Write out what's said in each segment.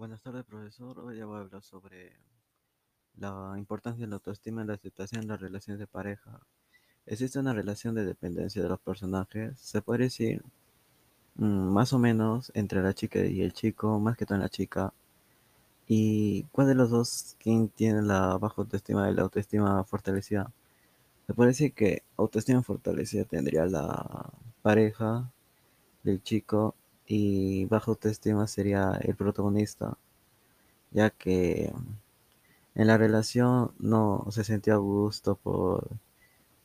Buenas tardes, profesor. Hoy voy a hablar sobre la importancia de la autoestima en la aceptación de las relaciones de pareja. Existe una relación de dependencia de los personajes, se puede decir mm, más o menos entre la chica y el chico, más que todo en la chica. ¿Y cuál de los dos, quién tiene la baja autoestima y la autoestima fortalecida? Se puede decir que autoestima fortalecida tendría la pareja del chico y baja autoestima sería el protagonista, ya que en la relación no se sentía a gusto por,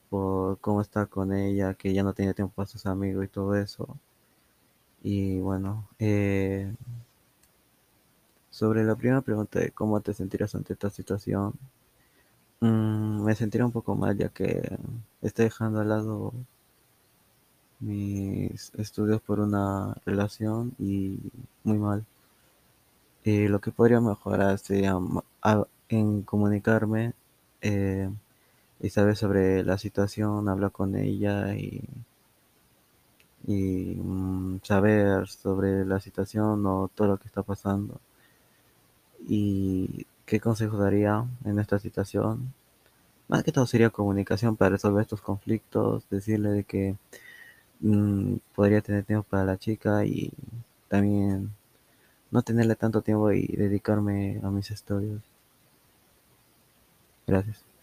por cómo está con ella, que ya no tenía tiempo para sus amigos y todo eso. Y bueno, eh, sobre la primera pregunta de cómo te sentirás ante esta situación, mm, me sentiría un poco mal ya que estoy dejando al lado mis estudios por una relación y muy mal. Eh, lo que podría mejorar sería en comunicarme eh, y saber sobre la situación, hablar con ella y, y, mm, saber sobre la situación o todo lo que está pasando. ¿Y qué consejo daría en esta situación? Más que todo sería comunicación para resolver estos conflictos, decirle de que mm, podría tener tiempo para la chica y también no tenerle tanto tiempo y dedicarme a mis estudios. Gracias.